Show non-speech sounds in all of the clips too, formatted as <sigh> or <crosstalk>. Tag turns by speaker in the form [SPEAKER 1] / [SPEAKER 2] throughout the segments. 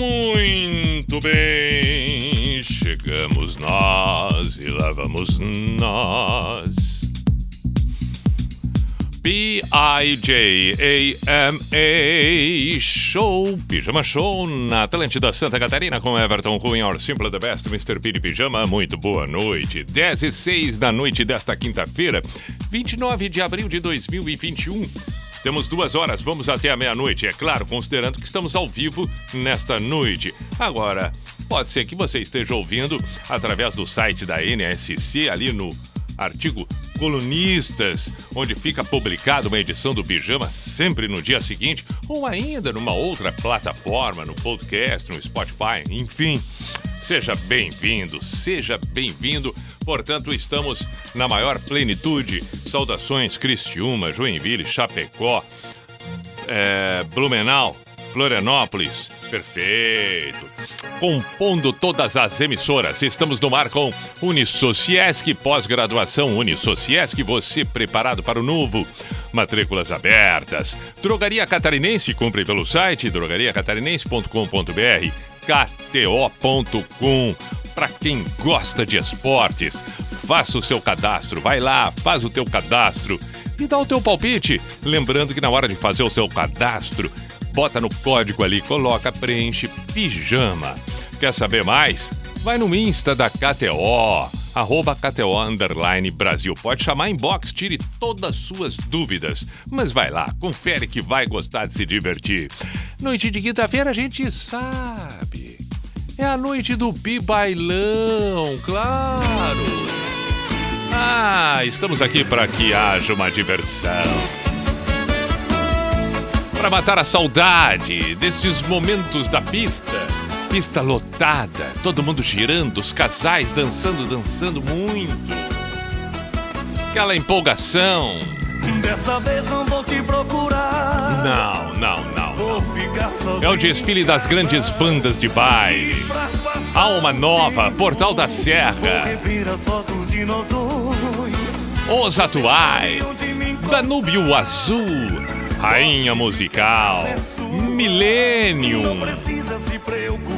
[SPEAKER 1] Muito bem, chegamos nós e lá vamos nós. B-I-J-A-M-A Show, Pijama Show na Atlântida Santa Catarina com Everton Ruin, Our Simple the Best, Mr. P de Pijama. Muito boa noite. 10 e 6 da noite desta quinta-feira, 29 de abril de 2021. Temos duas horas, vamos até a meia-noite, é claro, considerando que estamos ao vivo nesta noite. Agora, pode ser que você esteja ouvindo através do site da NSC, ali no artigo Colunistas, onde fica publicada uma edição do Pijama sempre no dia seguinte, ou ainda numa outra plataforma, no podcast, no Spotify, enfim. Seja bem-vindo, seja bem-vindo. Portanto, estamos na maior plenitude. Saudações Cristiúma, Joinville, Chapecó, é, Blumenau, Florianópolis. Perfeito. Compondo todas as emissoras, estamos no mar com Unisociesc, pós-graduação Unisociesc, você preparado para o novo. Matrículas abertas. Drogaria Catarinense, compre pelo site drogariacatarinense.com.br kto.com. Para quem gosta de esportes, faça o seu cadastro. Vai lá, faz o teu cadastro e dá o teu palpite. Lembrando que na hora de fazer o seu cadastro, bota no código ali, coloca, preenche pijama. Quer saber mais? Vai no Insta da KTO, arroba KTO Underline Brasil. Pode chamar inbox, tire todas as suas dúvidas. Mas vai lá, confere que vai gostar de se divertir. Noite de quinta-feira a gente sabe. É a noite do Bibailão, claro. Ah, estamos aqui para que haja uma diversão. Para matar a saudade destes momentos da pista. Pista lotada, todo mundo girando, os casais dançando, dançando muito. Aquela empolgação.
[SPEAKER 2] Dessa vez não vou te procurar.
[SPEAKER 1] Não, não, não. É o desfile das grandes bandas de baile. Alma Nova, Portal da Serra. Os Atuais, Danúbio Azul, Rainha Musical, Millennium.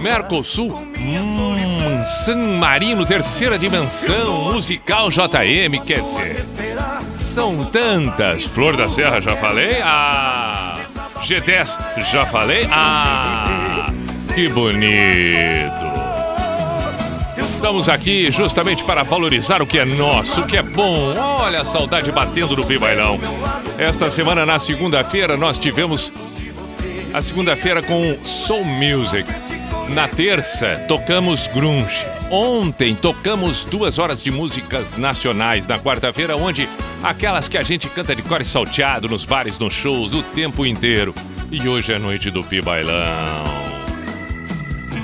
[SPEAKER 1] Mercosul, hum, San Marino, Terceira Dimensão, Musical JM, quer dizer, são tantas. Flor da Serra, já falei? Ah! G10, já falei? Ah! Que bonito! Estamos aqui justamente para valorizar o que é nosso, o que é bom. Olha a saudade batendo no Bibailão. Esta semana, na segunda-feira, nós tivemos a segunda-feira com Soul Music. Na terça, tocamos grunge. Ontem, tocamos duas horas de músicas nacionais. Na quarta-feira, onde aquelas que a gente canta de cor e salteado nos bares, nos shows, o tempo inteiro. E hoje é noite do Bibailão.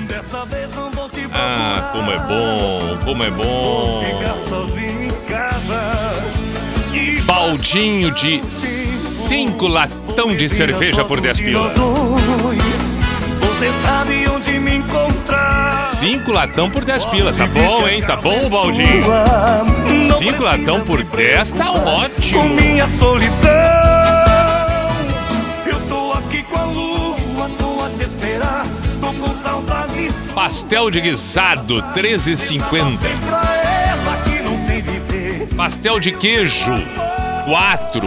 [SPEAKER 2] Dessa vez não vou te procurar.
[SPEAKER 1] Ah, como é bom, como é
[SPEAKER 2] Vou
[SPEAKER 1] bom.
[SPEAKER 2] ficar sozinho em casa.
[SPEAKER 1] Baldinho de cinco latão de cerveja por 10 pila.
[SPEAKER 2] Você sabe onde me encontrar.
[SPEAKER 1] Cinco latão por 10 pila, tá bom, hein? Tá bom, Baldinho?
[SPEAKER 2] Não
[SPEAKER 1] Cinco latão por 10 tá
[SPEAKER 2] com
[SPEAKER 1] ótimo.
[SPEAKER 2] minha solidão. Eu tô aqui com a lua, tô a te esperar. Tô com saudade
[SPEAKER 1] Pastel de guisado, 13,50.
[SPEAKER 2] pra ela que não sei viver.
[SPEAKER 1] Pastel de queijo, 4.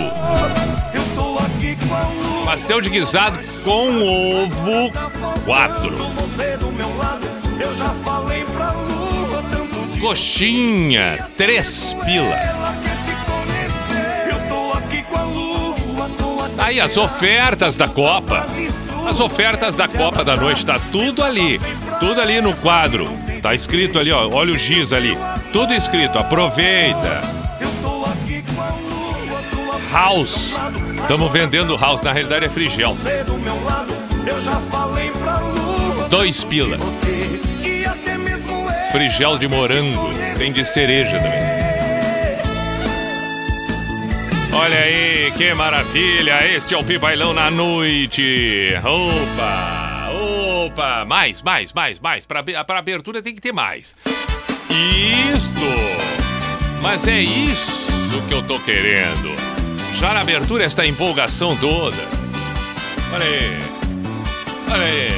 [SPEAKER 1] Pastel de guisado com ovo, 4.
[SPEAKER 2] você do meu lado. Eu já falei pra lua tanto de
[SPEAKER 1] Coxinha, 3 pila.
[SPEAKER 2] te
[SPEAKER 1] Aí as ofertas da Copa. As ofertas da Copa da Noite, tá tudo ali. Tudo ali no quadro. Tá escrito ali, ó. Olha o giz ali. Tudo escrito. Aproveita. House. Estamos vendendo house. Na realidade é frigel. dois pila. Frigel de morango, tem de cereja também. Olha aí, que maravilha! Este é o Pibailão na noite. Opa! Opa! Mais, mais, mais, mais. Para abertura tem que ter mais. Isto! Mas é isso que eu tô querendo. Já na abertura, esta empolgação toda. Olha aí. Olha aí.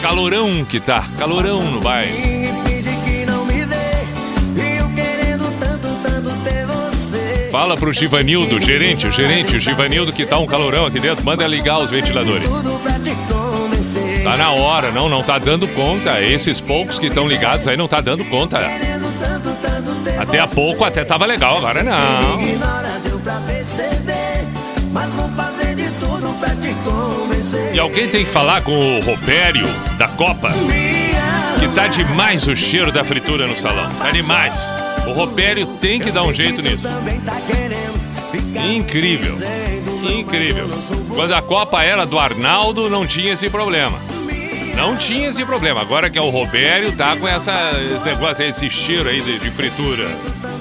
[SPEAKER 1] Calorão que tá. Calorão no bairro. Fala pro Givanildo, gerente, o gerente, o Givanildo que tá um calorão aqui dentro, manda ligar os ventiladores. Tá na hora, não, não tá dando conta. Esses poucos que estão ligados aí não tá dando conta. Até há pouco até tava legal, agora não. E alguém tem que falar com o Robério da Copa, que tá demais o cheiro da fritura no salão. Tá demais. O Robério tem que dar um jeito nisso. Incrível. Incrível. Quando a Copa era do Arnaldo, não tinha esse problema. Não tinha esse problema. Agora que é o Robério, tá com essa, esse negócio esse cheiro aí de, de fritura.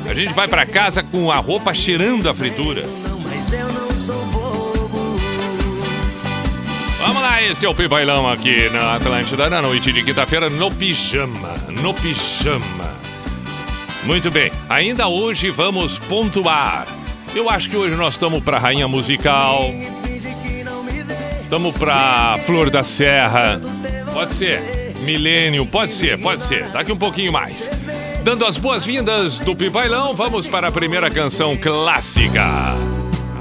[SPEAKER 1] A gente vai para casa com a roupa cheirando a fritura. Vamos lá, esse é o Pibailão aqui na Atlântida na noite de quinta-feira no pijama. No pijama. Muito bem, ainda hoje vamos pontuar. Eu acho que hoje nós estamos para Rainha Musical. Estamos para Flor da Serra. Pode ser. Milênio, pode ser, pode ser. Daqui um pouquinho mais. Dando as boas-vindas do Pipailão, vamos para a primeira canção clássica.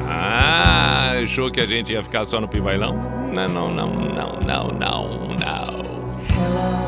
[SPEAKER 1] Ah, achou que a gente ia ficar só no Pipailão? Não, não, não, não, não, não, não.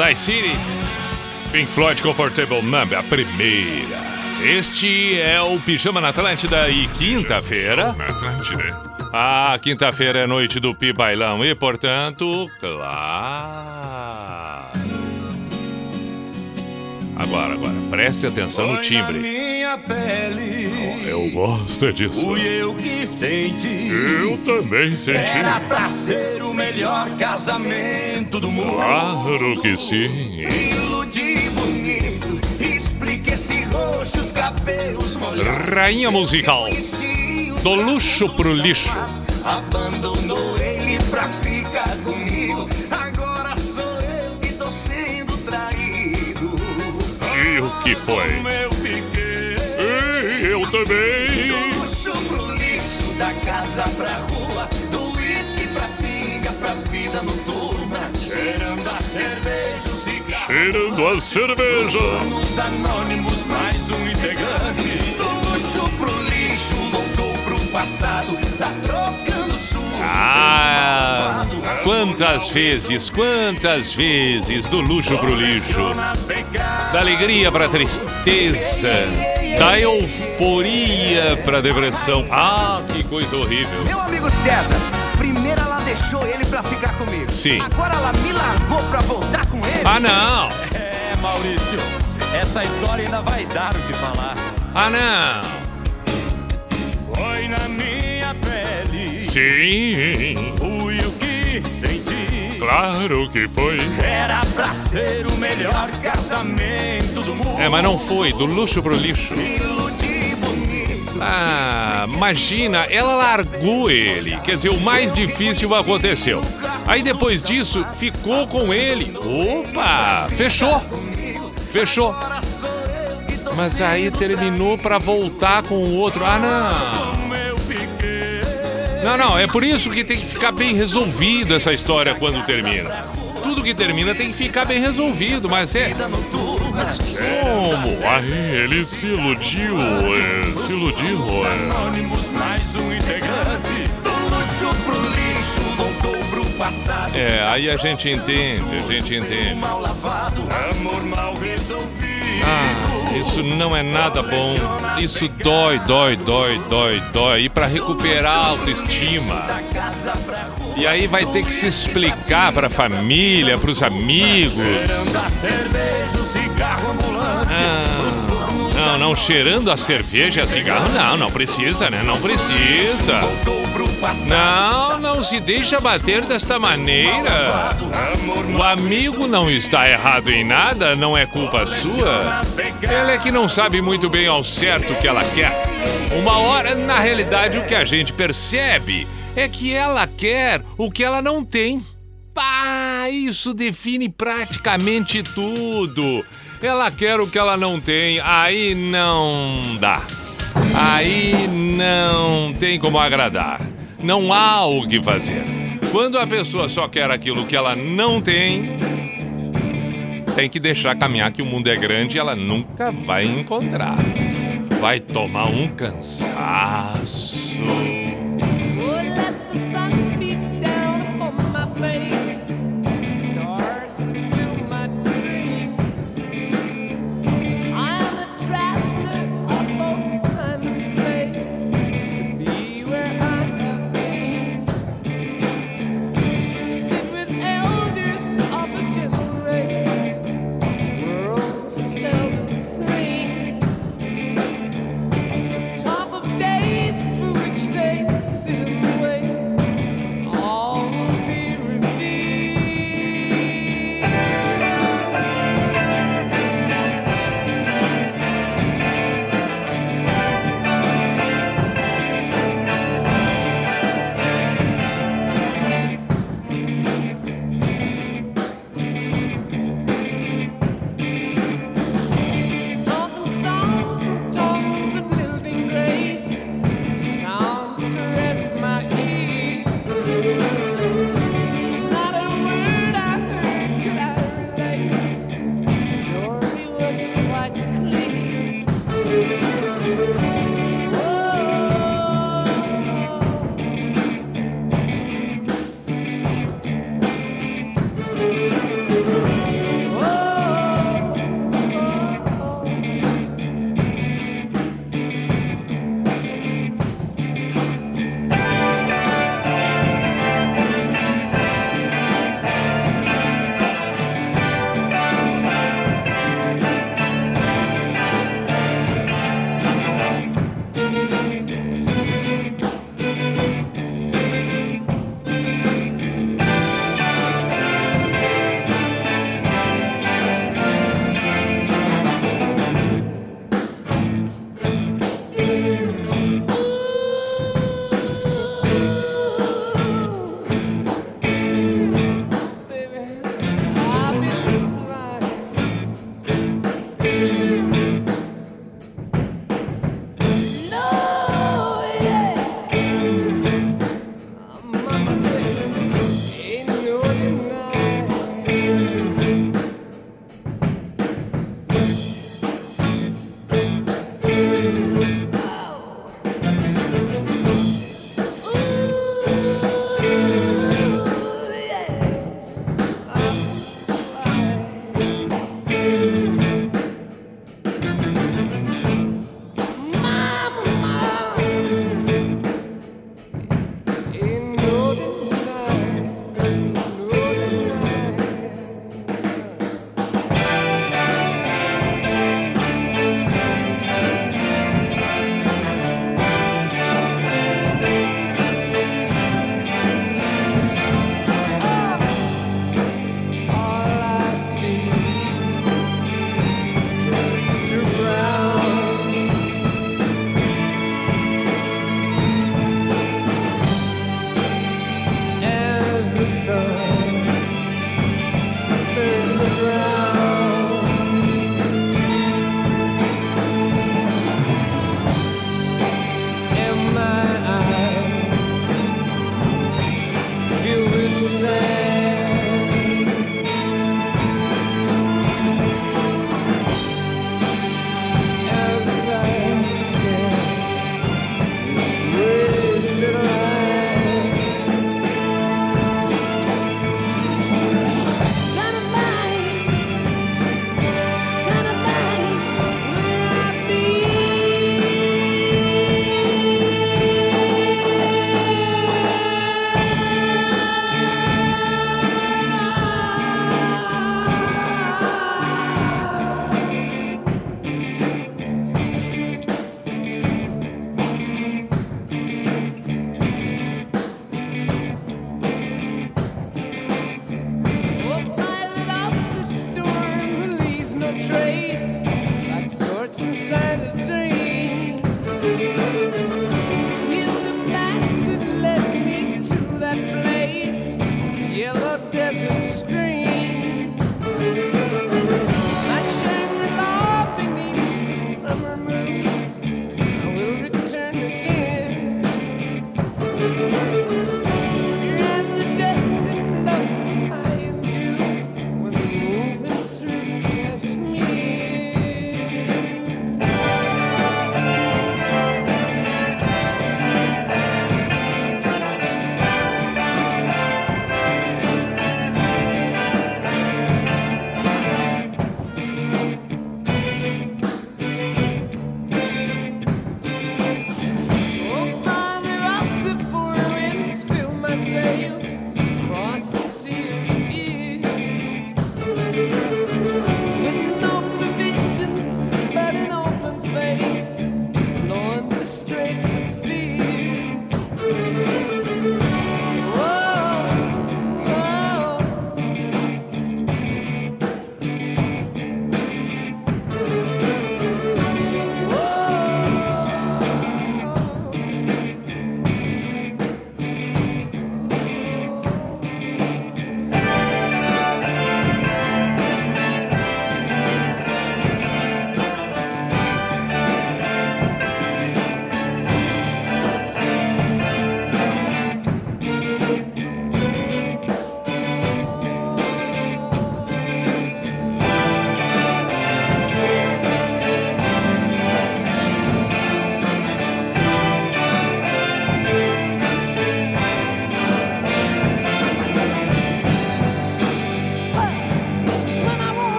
[SPEAKER 1] Paradise City. Pink Floyd Comfortable Number, a primeira. Este é o Pijama na Atlântida e quinta-feira.
[SPEAKER 3] Na Atlântida.
[SPEAKER 1] Ah, quinta-feira é noite do Pi Bailão e, portanto, claro. Agora, agora, preste atenção no
[SPEAKER 4] Foi
[SPEAKER 1] timbre.
[SPEAKER 4] na minha pele.
[SPEAKER 1] Eu gosto disso.
[SPEAKER 4] Fui eu que senti.
[SPEAKER 1] Eu também senti.
[SPEAKER 4] Era pra ser melhor casamento do mundo.
[SPEAKER 1] Claro que sim.
[SPEAKER 4] Iludi bonito. Explique esse roxo, os cabelos molhados.
[SPEAKER 1] Rainha musical. Do luxo pro lixo.
[SPEAKER 4] Abandonou ele pra ficar comigo. Agora sou eu que tô sendo traído.
[SPEAKER 1] E o que foi?
[SPEAKER 4] Como eu fiquei.
[SPEAKER 1] Ei, Eu também.
[SPEAKER 4] Do luxo pro lixo, da casa pra rua, Cheirando a cerveja. Nos anônimos, mais um integrante. Do luxo pro lixo, voltou pro passado, tá trocando sujo.
[SPEAKER 1] Ah, quantas vezes, quantas vezes do luxo pro lixo, da alegria pra tristeza, da euforia pra depressão. Ah, que coisa horrível.
[SPEAKER 5] Meu amigo César, primeiro ela deixou ele pra ficar comigo.
[SPEAKER 1] Sim.
[SPEAKER 5] Agora ela me largou pra voltar com ele.
[SPEAKER 1] Ah, não.
[SPEAKER 6] É, Maurício, essa história ainda vai dar o que falar.
[SPEAKER 1] Ah, não.
[SPEAKER 4] Foi na minha pele,
[SPEAKER 1] Sim,
[SPEAKER 4] fui eu que senti.
[SPEAKER 1] claro que foi.
[SPEAKER 4] Era pra ser o melhor casamento do mundo.
[SPEAKER 1] É, mas não foi, do luxo pro lixo. Ah, imagina, ela largou ele. Quer dizer, o mais difícil aconteceu. Aí depois disso, ficou com ele. Opa, fechou. Fechou. Mas aí terminou pra voltar com o outro. Ah, não. Não, não, é por isso que tem que ficar bem resolvido essa história quando termina. Tudo que termina tem que ficar bem resolvido, mas é. Como? Aí ele se iludiu, é, se iludiu. é.
[SPEAKER 4] Anônimos, mais um integrante. Do luxo pro lixo, voltou pro passado.
[SPEAKER 1] É, aí a gente entende, a gente entende. Ah, isso não é nada bom. Isso dói, dói, dói, dói, dói. E pra recuperar a autoestima. E aí vai ter que se explicar pra família, pros amigos.
[SPEAKER 4] Cigarro ambulante.
[SPEAKER 1] Ah, não, não, cheirando a cerveja cigarro, não, não precisa, né? Não precisa. Não, não se deixa bater desta maneira. O amigo não está errado em nada, não é culpa sua. Ela é que não sabe muito bem ao certo o que ela quer. Uma hora, na realidade, o que a gente percebe é que ela quer o que ela não tem. Pá, isso define praticamente tudo. Ela quer o que ela não tem, aí não dá. Aí não tem como agradar. Não há o que fazer. Quando a pessoa só quer aquilo que ela não tem, tem que deixar caminhar que o mundo é grande e ela nunca vai encontrar. Vai tomar um cansaço.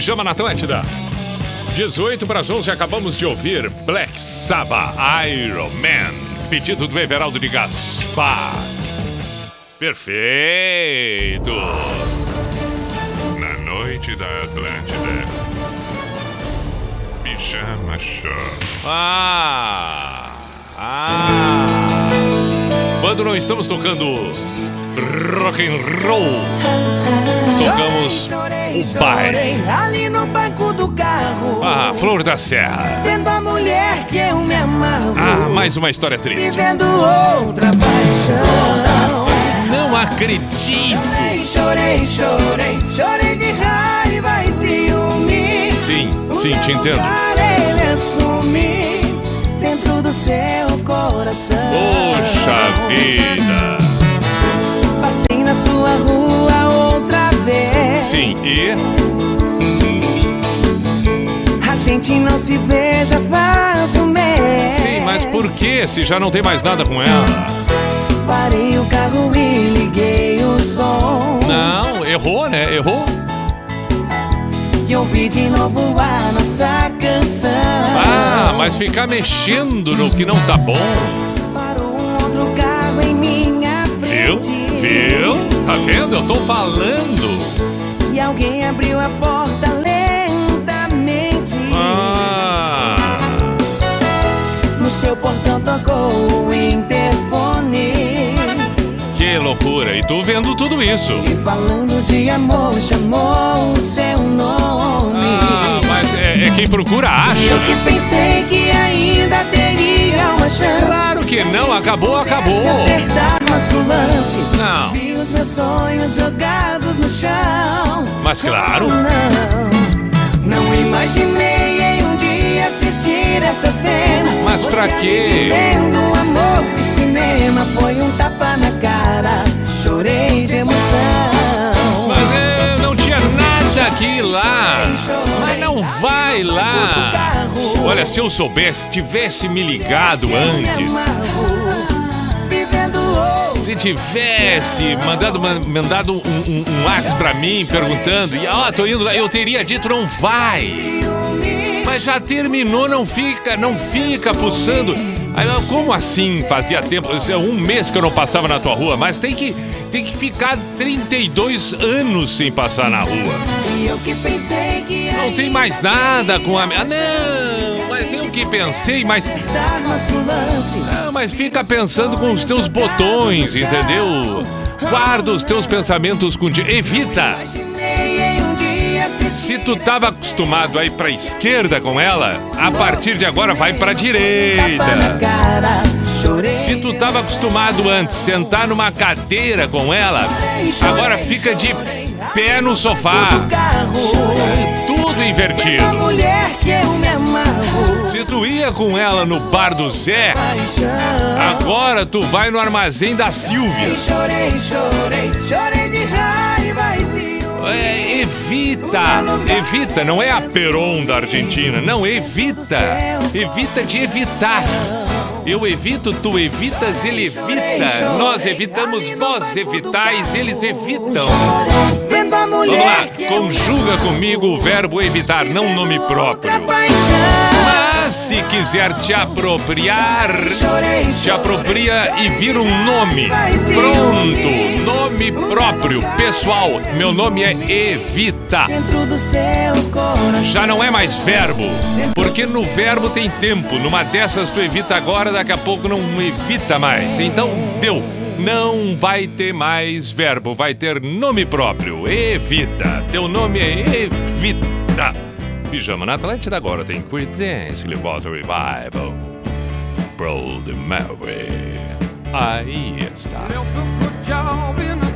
[SPEAKER 1] Pijama na Atlântida. 18 para as 11, acabamos de ouvir Black Sabbath Iron Man. Pedido do Everaldo de Gaspar. Perfeito. Na noite da Atlântida. Pijama Show. Ah! Ah! Quando não estamos tocando rock and roll, tocamos o baile.
[SPEAKER 7] Ali no banco do carro.
[SPEAKER 1] Ah, Flor da Serra.
[SPEAKER 7] Vendo a mulher que eu me amava.
[SPEAKER 1] Ah, mais uma história triste.
[SPEAKER 7] Vivendo outra paixão.
[SPEAKER 1] Não acredito.
[SPEAKER 7] Chorei, chorei, chorei. Chorei de raiva e ciúme.
[SPEAKER 1] Sim, sim, te entendo.
[SPEAKER 7] Ele assumir dentro do seu coração.
[SPEAKER 1] Poxa vida.
[SPEAKER 7] Passei na sua rua vez.
[SPEAKER 1] Sim, e
[SPEAKER 7] A gente não se veja faz um mês.
[SPEAKER 1] sim, mas por que se já não tem mais nada com ela?
[SPEAKER 7] Parei o carro e liguei o som.
[SPEAKER 1] Não, errou, né? Errou.
[SPEAKER 7] E ouvi de novo a nossa canção.
[SPEAKER 1] Ah, mas ficar mexendo no que não tá bom.
[SPEAKER 7] Parou um outro carro em minha
[SPEAKER 1] Viu?
[SPEAKER 7] frente.
[SPEAKER 1] Viu? Tá vendo? Eu tô falando.
[SPEAKER 7] E alguém abriu a porta lentamente.
[SPEAKER 1] Ah,
[SPEAKER 7] No seu portão tocou o interfone.
[SPEAKER 1] que loucura. E tu vendo tudo isso.
[SPEAKER 7] E falando de amor, chamou o seu nome.
[SPEAKER 1] Ah, mas é, é quem procura acha.
[SPEAKER 7] Eu que pensei que ainda teria uma chance.
[SPEAKER 1] Claro que não, acabou, acabou.
[SPEAKER 7] Se acertar nosso lance.
[SPEAKER 1] Não.
[SPEAKER 7] Os meus sonhos jogados no chão.
[SPEAKER 1] Mas claro.
[SPEAKER 7] Não, não imaginei em um dia assistir essa cena.
[SPEAKER 1] Mas pra
[SPEAKER 7] Você
[SPEAKER 1] quê?
[SPEAKER 7] ali Vivendo amor de cinema. Foi um tapa na cara. Chorei de emoção.
[SPEAKER 1] Mas é, não tinha nada ir lá. Mas não vai lá. Olha, se eu soubesse, tivesse me ligado antes. Se tivesse mandado, man- mandado um, um, um WhatsApp pra mim perguntando, e ó, tô indo lá, eu teria dito, não vai. Mas já terminou, não fica, não fica fuçando. Aí, como assim fazia tempo? É um mês que eu não passava na tua rua, mas tem que, tem que ficar 32 anos sem passar na rua. Não tem mais nada com a. Ah, não, mas eu que pensei, mas. Ah, mas fica pensando com os teus botões, entendeu? Guarda os teus pensamentos contigo. Evita! Se tu tava acostumado a ir pra esquerda com ela, a partir de agora vai pra direita. Se tu tava acostumado antes sentar numa cadeira com ela, agora fica de pé no sofá. É tudo invertido. Se tu ia com ela no bar do Zé, agora tu vai no armazém da Silvia.
[SPEAKER 7] Chorei, chorei, chorei de raiva e.
[SPEAKER 1] É, evita, evita, não é a Peron da Argentina, não, evita, evita de evitar. Eu evito, tu evitas, ele evita, nós evitamos, vós evitais, eles evitam. Vamos lá, conjuga comigo o verbo evitar, não nome próprio. Mas se quiser te apropriar, te apropria e vira um nome. Pronto, nome próprio, pessoal. Meu nome é Evita. Já não é mais verbo, porque no verbo tem tempo. Numa dessas tu evita agora, daqui a pouco não evita mais. Então deu. Não vai ter mais verbo, vai ter nome próprio. Evita. Teu nome é Evita. Pijama na Atlântida agora tem Creedence Clearwater Revival. Brother Mary. Aí está.
[SPEAKER 8] Left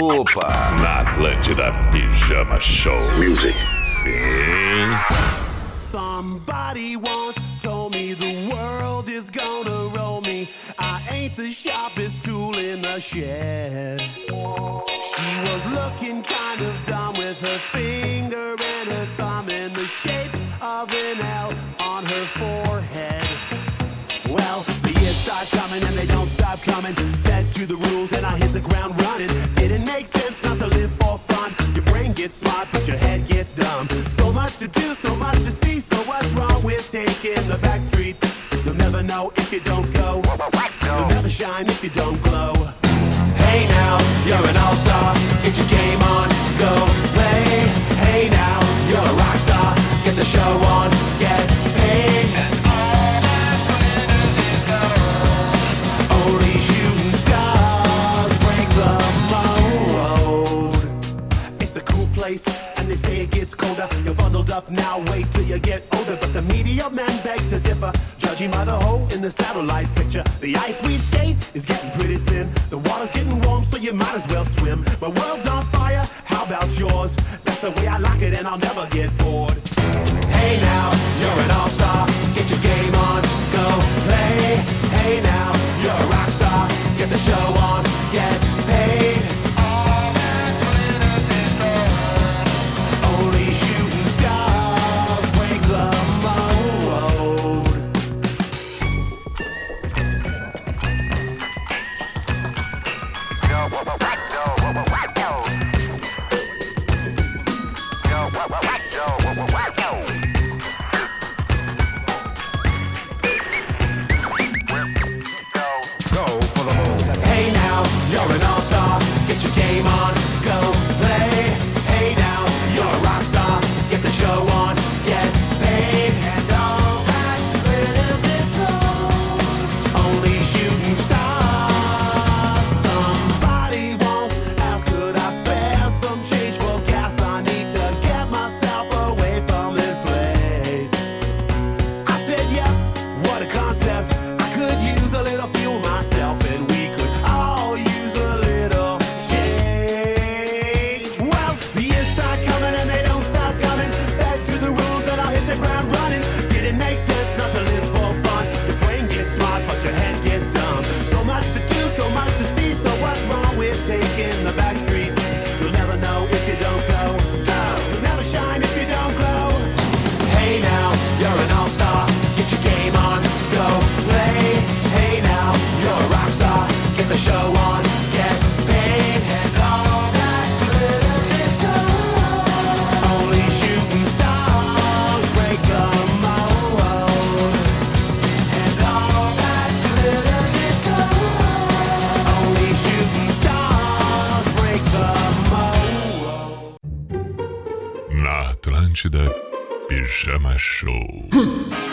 [SPEAKER 9] Opa! Na Atlântida Pijama Show. Music.
[SPEAKER 2] Pijama Show. <laughs>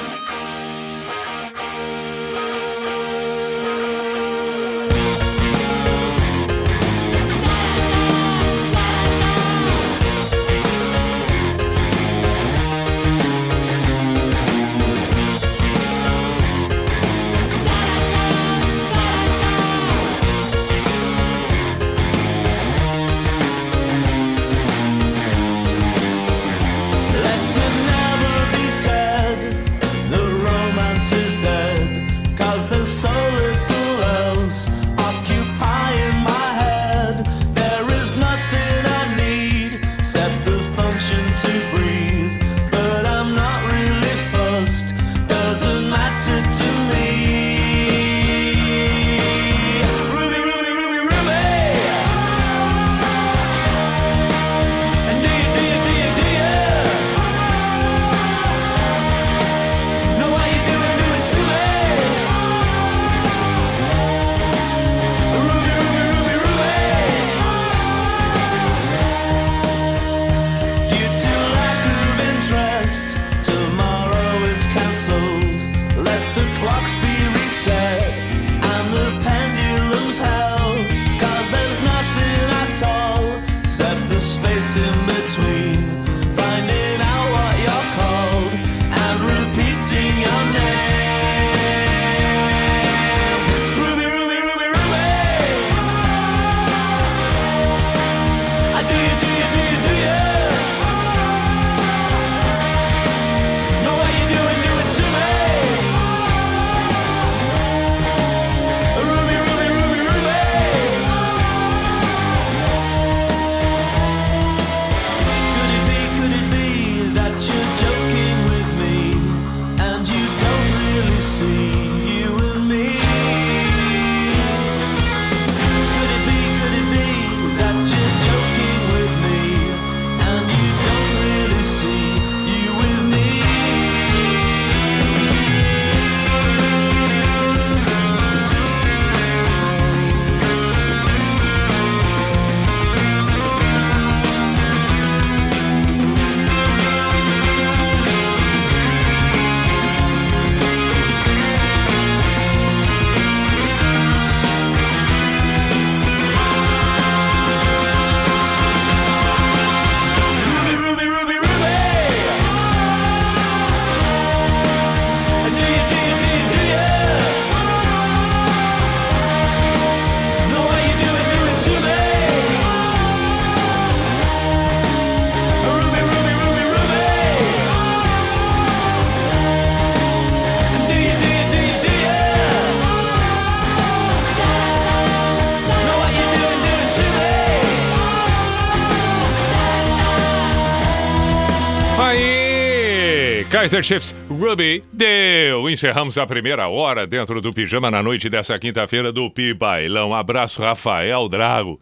[SPEAKER 2] Kaiser Chiefs, Ruby, deu. Encerramos a primeira hora dentro do Pijama na noite dessa quinta-feira do Pi Bailão. Abraço, Rafael Drago.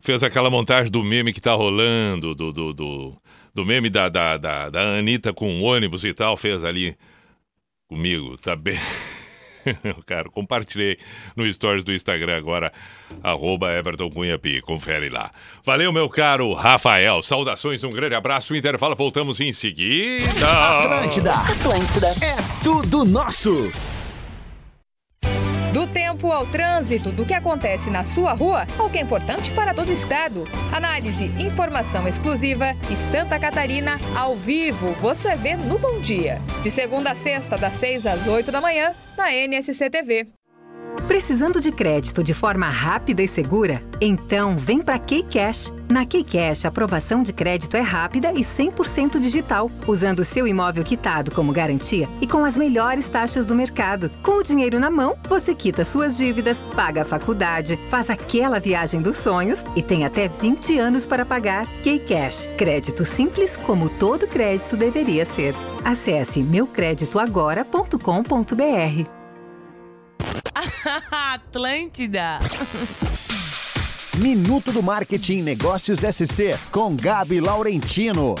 [SPEAKER 2] Fez aquela montagem do meme que tá rolando, do, do, do, do meme da, da, da, da Anitta com ônibus e tal. Fez ali comigo, tá bem. <laughs> Cara, compartilhei no stories do Instagram agora, arroba Everton Cunha Pi, confere lá. Valeu, meu caro Rafael, saudações, um grande abraço, intervalo, voltamos em seguida.
[SPEAKER 10] Atlântida.
[SPEAKER 11] Atlântida.
[SPEAKER 10] É tudo nosso.
[SPEAKER 11] Do tempo ao trânsito, do que acontece na sua rua ao que é importante para todo o estado. Análise, informação exclusiva e Santa Catarina ao vivo. Você vê no Bom Dia. De segunda a sexta, das 6 às 8 da manhã, na NSC TV.
[SPEAKER 12] Precisando de crédito de forma rápida e segura? Então vem para Keycash. Na Keycash, a aprovação de crédito é rápida e 100% digital, usando o seu imóvel quitado como garantia e com as melhores taxas do mercado. Com o dinheiro na mão, você quita suas dívidas, paga a faculdade, faz aquela viagem dos sonhos e tem até 20 anos para pagar. Keycash, crédito simples como todo crédito deveria ser. Acesse meucreditoagora.com.br. <laughs>
[SPEAKER 4] Atlântida.
[SPEAKER 10] Minuto do Marketing Negócios SC com Gabi Laurentino.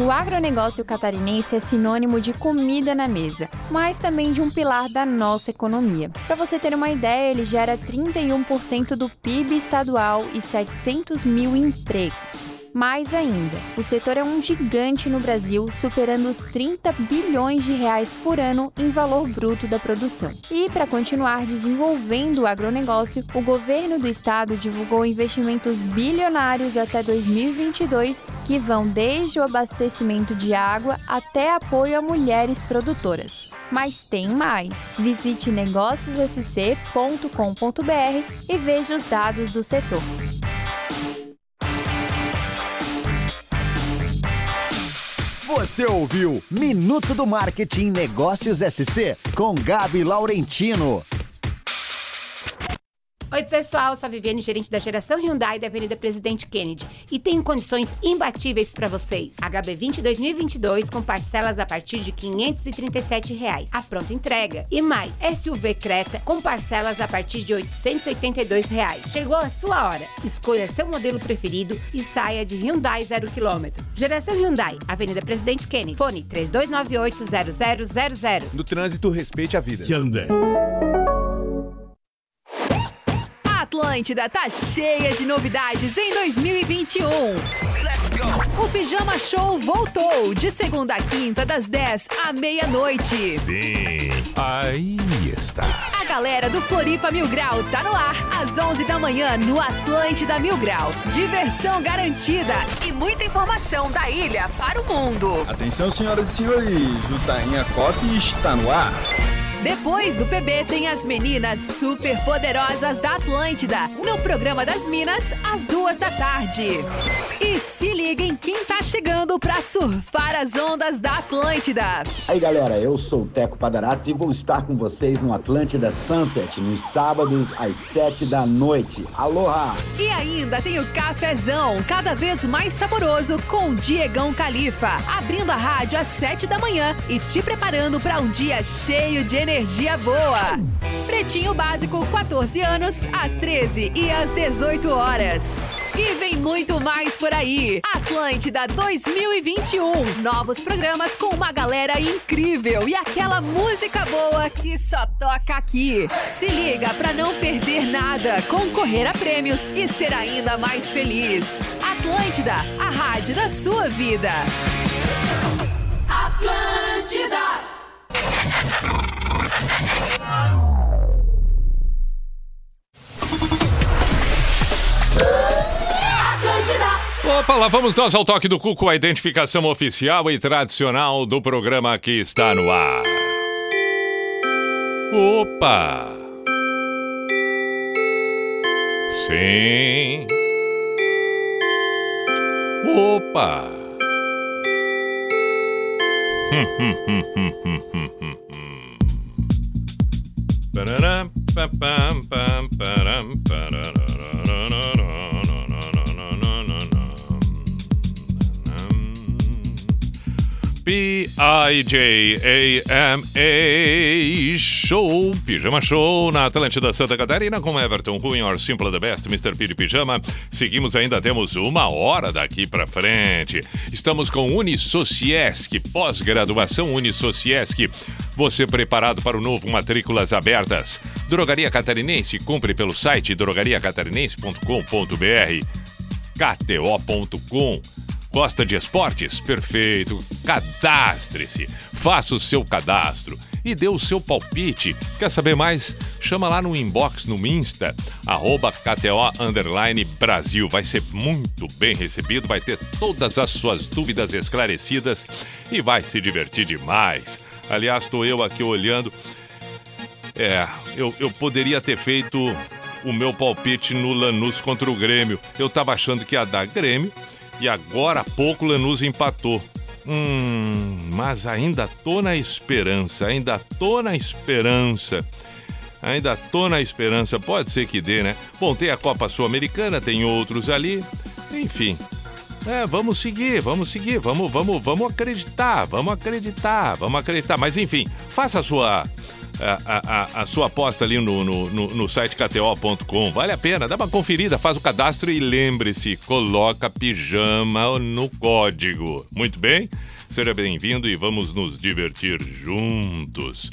[SPEAKER 13] O agronegócio catarinense é sinônimo de comida na mesa, mas também de um pilar da nossa economia. Para você ter uma ideia, ele gera 31% do PIB estadual e 700 mil empregos. Mais ainda, o setor é um gigante no Brasil, superando os 30 bilhões de reais por ano em valor bruto da produção. E para continuar desenvolvendo o agronegócio, o governo do estado divulgou investimentos bilionários até 2022 que vão desde o abastecimento de água até apoio a mulheres produtoras. Mas tem mais. Visite negóciossc.com.br e veja os dados do setor.
[SPEAKER 10] Você ouviu Minuto do Marketing Negócios SC com Gabi Laurentino.
[SPEAKER 14] Oi, pessoal, sou a Viviane, gerente da geração Hyundai da Avenida Presidente Kennedy e tenho condições imbatíveis para vocês. HB20 2022 com parcelas a partir de 537 reais. A pronta entrega. E mais, SUV Creta com parcelas a partir de 882 reais. Chegou a sua hora. Escolha seu modelo preferido e saia de Hyundai 0 km. Geração Hyundai, Avenida Presidente Kennedy. Fone 3298-0000.
[SPEAKER 15] No trânsito, respeite a vida.
[SPEAKER 16] Hyundai.
[SPEAKER 17] Atlântida tá cheia de novidades em 2021.
[SPEAKER 16] Let's go!
[SPEAKER 17] O Pijama Show voltou de segunda a quinta, das 10 à meia-noite.
[SPEAKER 1] Sim, aí está.
[SPEAKER 17] A galera do Floripa Mil Grau tá no ar às 11 da manhã no Atlântida Mil Grau. Diversão garantida e muita informação da ilha para o mundo.
[SPEAKER 15] Atenção, senhoras e senhores, o Tainha Cop está no ar.
[SPEAKER 17] Depois do PB tem as meninas super poderosas da Atlântida, no programa das Minas, às duas da tarde. E se liguem quem tá chegando pra surfar as ondas da Atlântida.
[SPEAKER 18] Aí galera, eu sou o Teco Padarates e vou estar com vocês no Atlântida Sunset nos sábados às sete da noite. Aloha!
[SPEAKER 17] E ainda tem o cafezão, cada vez mais saboroso, com o Diegão Califa, abrindo a rádio às sete da manhã e te preparando para um dia cheio de energia boa. Pretinho Básico, 14 anos, às 13 e às 18 horas. E vem muito mais por aí. Atlântida 2021. Novos programas com uma galera incrível e aquela música boa que só toca aqui. Se liga pra não perder nada, concorrer a prêmios e ser ainda mais feliz. Atlântida, a rádio da sua vida.
[SPEAKER 7] Atlântida.
[SPEAKER 1] Opa, lá vamos nós ao toque do Cuco, a identificação oficial e tradicional do programa que está no ar. Opa! Sim. Opa! Hum, hum, hum, hum, hum, hum, hum, hum. P-I-J-A-M-A Show, Pijama Show na Atlântida Santa Catarina com Everton Ruin, or Simple the Best, Mr. P de Pijama. Seguimos ainda, temos uma hora daqui pra frente. Estamos com Unisociesc, pós-graduação Unisociesc. Você preparado para o novo Matrículas Abertas. Drogaria Catarinense, cumpre pelo site drogariacatarinense.com.br kto.com Gosta de esportes? Perfeito. Cadastre-se. Faça o seu cadastro e dê o seu palpite. Quer saber mais? Chama lá no inbox no Insta, arroba KTO Brasil. Vai ser muito bem recebido, vai ter todas as suas dúvidas esclarecidas e vai se divertir demais. Aliás, estou eu aqui olhando. É, eu, eu poderia ter feito o meu palpite no Lanús contra o Grêmio. Eu tava achando que ia dar Grêmio e agora há pouco Lanús empatou. Hum, mas ainda tô na esperança, ainda tô na esperança. Ainda tô na esperança, pode ser que dê, né? Bom, tem a Copa Sul-Americana, tem outros ali. Enfim. É, vamos seguir, vamos seguir, vamos, vamos, vamos acreditar, vamos acreditar, vamos acreditar. Mas enfim, faça a sua a, a- a- sua aposta ali no, no- no site kto.com. Vale a pena, dá uma conferida, faz o cadastro e lembre-se, coloca pijama no código. Muito bem? Seja bem-vindo e vamos nos divertir juntos.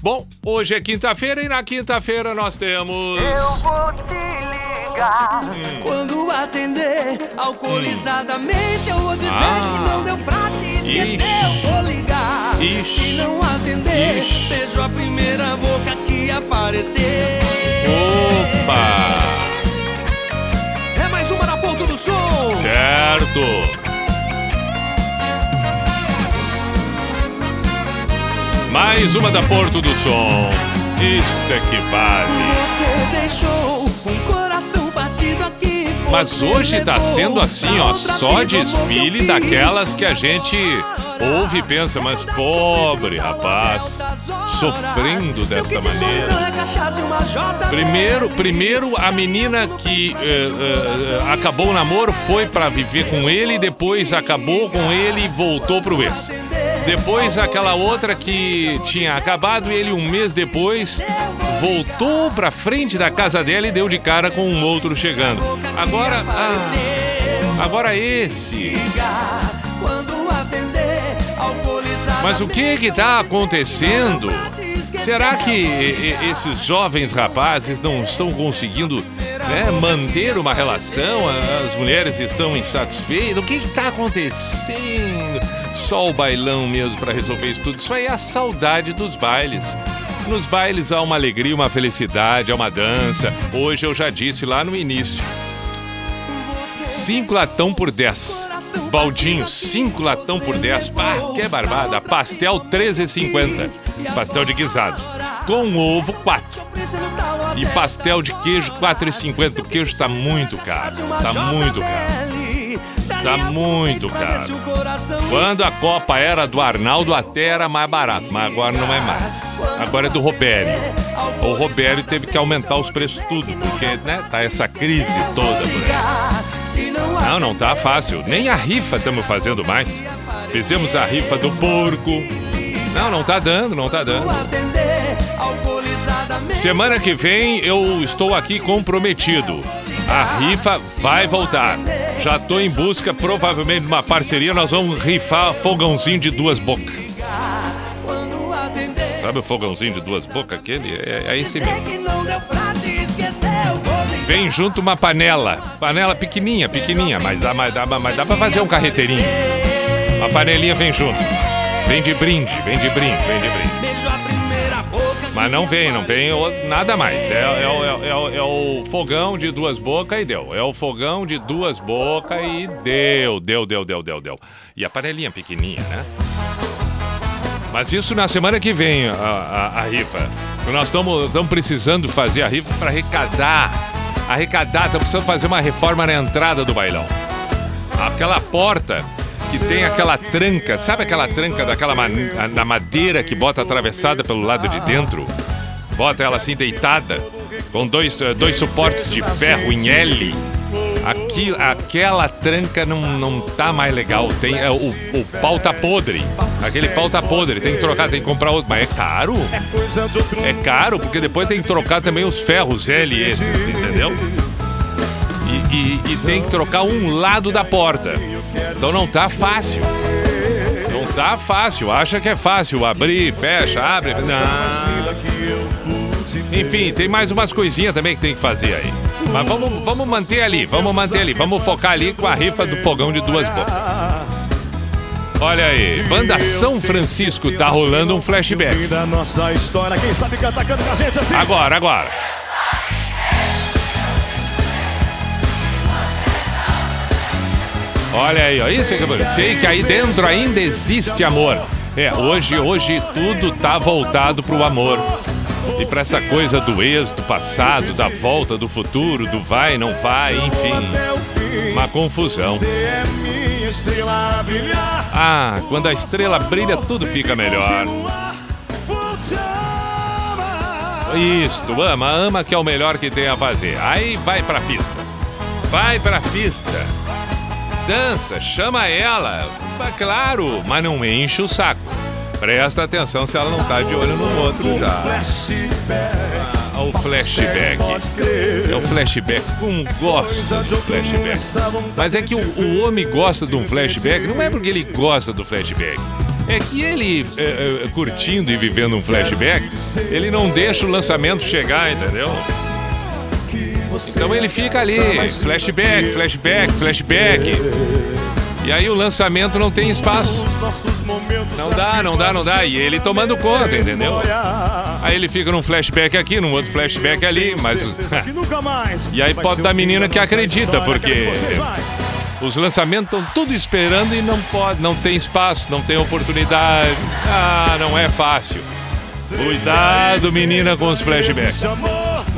[SPEAKER 1] Bom, hoje é quinta-feira e na quinta-feira nós temos.
[SPEAKER 7] Eu vou te ligar quando atender alcoolizadamente. Eu vou dizer
[SPEAKER 1] Ah.
[SPEAKER 7] que não deu pra te esquecer.
[SPEAKER 1] Ixi.
[SPEAKER 7] Eu vou ligar
[SPEAKER 1] Ixi.
[SPEAKER 7] se não atender.
[SPEAKER 1] Ixi.
[SPEAKER 7] Beijo a primeira boca que aparecer.
[SPEAKER 1] Opa!
[SPEAKER 7] É mais uma na ponta do som.
[SPEAKER 1] Certo! Mais uma da Porto do Som. Isto é que vale.
[SPEAKER 7] Você deixou um coração batido aqui.
[SPEAKER 1] Mas hoje tá sendo assim, ó, só desfile daquelas que a gente ouve e pensa, mas pobre rapaz, sofrendo desta maneira. Primeiro, primeiro a menina que eh, eh, acabou o namoro foi pra viver com ele, depois acabou com ele e voltou pro ex. Depois aquela outra que tinha acabado e ele um mês depois voltou pra frente da casa dela e deu de cara com um outro chegando. Agora, ah, agora esse. Mas o que que tá acontecendo? Será que esses jovens rapazes não estão conseguindo né, manter uma relação? As mulheres estão insatisfeitas? O que está acontecendo? Só o bailão mesmo para resolver isso tudo. Isso aí é a saudade dos bailes. Nos bailes há uma alegria, uma felicidade, há uma dança. Hoje eu já disse lá no início. 5 latão por 10. Baldinho, 5 latão por 10. Pá, que barbada. Pastel 13,50. Pastel de guisado. Com ovo 4. E pastel de queijo 4,50. O queijo tá muito caro. Tá muito caro. Tá muito caro. Quando a Copa era do Arnaldo, até era mais barato, mas agora não é mais. Agora é do Robério. O Robério teve que aumentar os preços tudo, porque né, tá essa crise toda por aí. Não, não tá fácil. Nem a rifa estamos fazendo mais. Fizemos a rifa do porco. Não, não tá dando, não tá dando. Semana que vem eu estou aqui comprometido. A rifa vai voltar. Já tô em busca, provavelmente, de uma parceria. Nós vamos rifar fogãozinho de duas bocas. Sabe o fogãozinho de duas bocas? Aquele? É, é esse mesmo. Vem junto uma panela. Panela pequenininha, pequenininha, mas dá, mas dá, mas dá pra fazer um carreteirinho. A panelinha vem junto. Vem de brinde, vem de brinde, vem de brinde. Mas não vem, não vem nada mais. É, é o- é é é o fogão de duas bocas e deu. É o fogão de duas bocas e deu, deu, deu, deu, deu, deu. E a panelinha pequenininha, né? Mas isso na semana que vem, a, a- a rifa. Nós estamos precisando fazer a rifa para arrecadar. Arrecadar, estamos precisando fazer uma reforma na entrada do bailão. Aquela porta que tem aquela tranca, sabe aquela tranca daquela da madeira que bota atravessada pelo lado de dentro? Bota ela assim deitada, com dois, eh, dois suportes de ferro em L. Aqui, aquela tranca não, não tá mais legal. Tem, é, o, o pau tá podre. Aquele pau tá podre. Tem que trocar, tem que comprar outro. Mas é caro? É caro, porque depois tem que trocar também os ferros L esses, entendeu? E, e- e tem que trocar um lado da porta. Então não tá fácil. Não tá fácil. Acha que é fácil abrir, fecha, abre. Não. Enfim, tem mais umas coisinhas também que tem que fazer aí. Mas vamos, vamos manter ali, vamos manter ali. Vamos focar ali com a rifa do fogão de duas bocas. Olha aí, Banda São Francisco tá rolando um flashback.
[SPEAKER 4] da nossa
[SPEAKER 1] Olha aí, ó. Isso é que eu. Sei que aí dentro ainda existe amor. É, hoje, hoje tudo tá voltado pro amor. E pra essa coisa do ex, do passado, da volta, do futuro, do vai, não vai, enfim. Uma confusão.
[SPEAKER 4] É.
[SPEAKER 1] Ah, quando a estrela brilha, tudo fica melhor. Isto, ama, ama que é o melhor que tem a fazer. Aí vai pra pista. Vai pra pista. Dança, chama ela. Mas Claro, mas não enche o saco.
[SPEAKER 19] Presta atenção se ela não tá de olho no outro já. Ah, o flashback. É o flashback. Como gosta flashback. Mas é que o, o homem gosta de um flashback, não é porque ele gosta do flashback. É que ele, é, é, curtindo e vivendo um flashback, ele não deixa o lançamento chegar, entendeu? Então ele fica ali, flashback, flashback, flashback. E aí o lançamento não tem espaço. Não dá, não dá, não dá. E ele tomando conta, entendeu? Aí ele fica num flashback aqui, num outro flashback ali, mas. <laughs> e aí pode dar menina que acredita, porque os lançamentos estão tudo esperando e não pode, não tem espaço, não tem oportunidade. Ah, não é fácil. Cuidado, menina, com os flashbacks.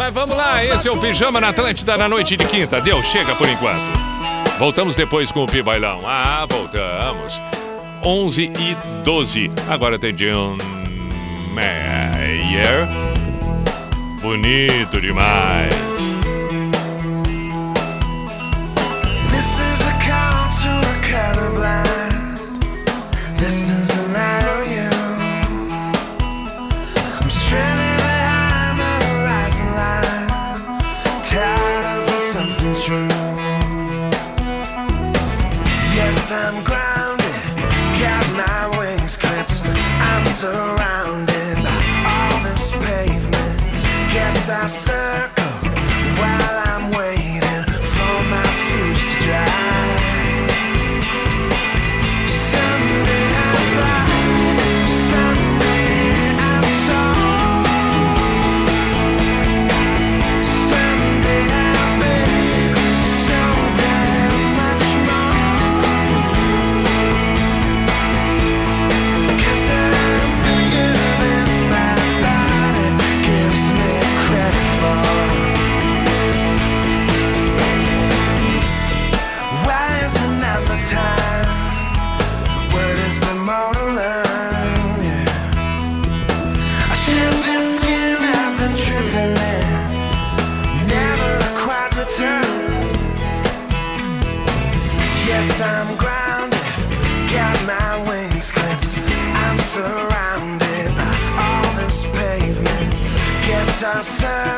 [SPEAKER 19] Mas vamos lá, esse é o Pijama na Atlântida na noite de quinta. Deu, chega por enquanto. Voltamos depois com o Pi Bailão. Ah, voltamos. 11 e 12. Agora tem John Mayer. Bonito demais.
[SPEAKER 16] myself.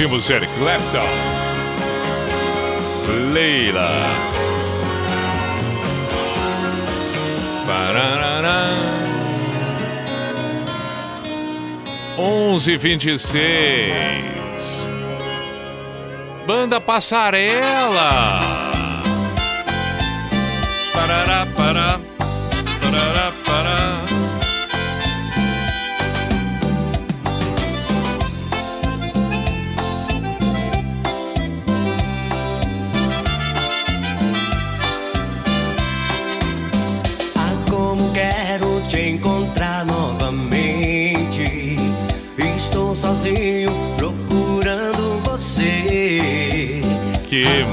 [SPEAKER 1] Ouvimos Eric Clapton. Leila. Pararará. 11:26. Banda Passarela. Parará, pará.